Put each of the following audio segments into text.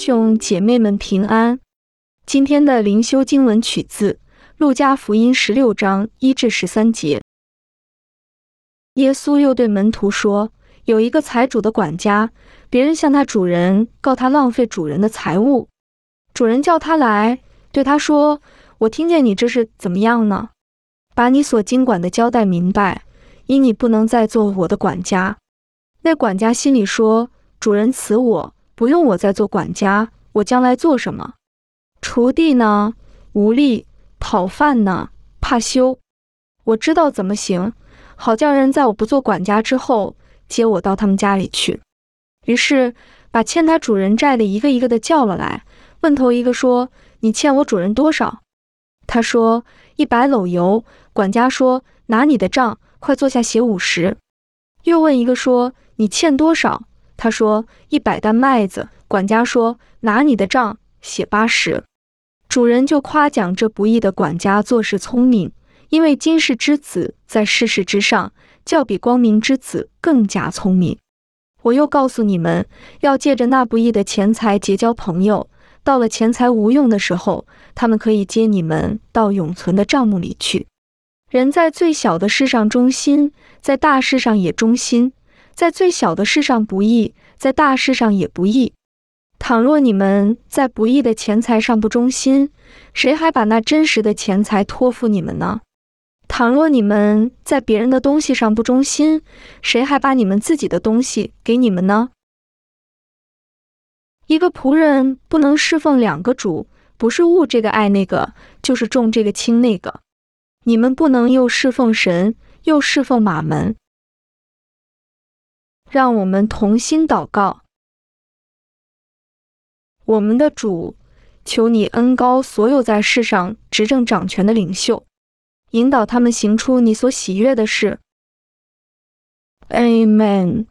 兄姐妹们平安。今天的灵修经文取自《路加福音》十六章一至十三节。耶稣又对门徒说：“有一个财主的管家，别人向他主人告他浪费主人的财物。主人叫他来，对他说：‘我听见你这是怎么样呢？把你所经管的交代明白，因你不能再做我的管家。’那管家心里说：‘主人辞我。’”不用我再做管家，我将来做什么？锄地呢？无力；讨饭呢？怕羞。我知道怎么行，好叫人在我不做管家之后接我到他们家里去。于是把欠他主人债的一个一个的叫了来，问头一个说：“你欠我主人多少？”他说：“一百篓油。”管家说：“拿你的账，快坐下写五十。”又问一个说：“你欠多少？”他说：“一百担麦子。”管家说：“拿你的账写八十。”主人就夸奖这不义的管家做事聪明，因为今世之子在世事之上，较比光明之子更加聪明。我又告诉你们，要借着那不义的钱财结交朋友，到了钱财无用的时候，他们可以接你们到永存的账目里去。人在最小的事上忠心，在大事上也忠心。在最小的事上不义，在大事上也不义。倘若你们在不义的钱财上不忠心，谁还把那真实的钱财托付你们呢？倘若你们在别人的东西上不忠心，谁还把你们自己的东西给你们呢？一个仆人不能侍奉两个主，不是物这个爱那个，就是重这个轻那个。你们不能又侍奉神，又侍奉马门。让我们同心祷告，我们的主，求你恩高所有在世上执政掌权的领袖，引导他们行出你所喜悦的事。Amen。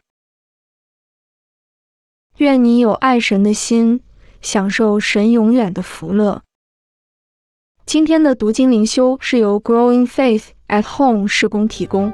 愿你有爱神的心，享受神永远的福乐。今天的读经灵修是由 Growing Faith at Home 施工提供。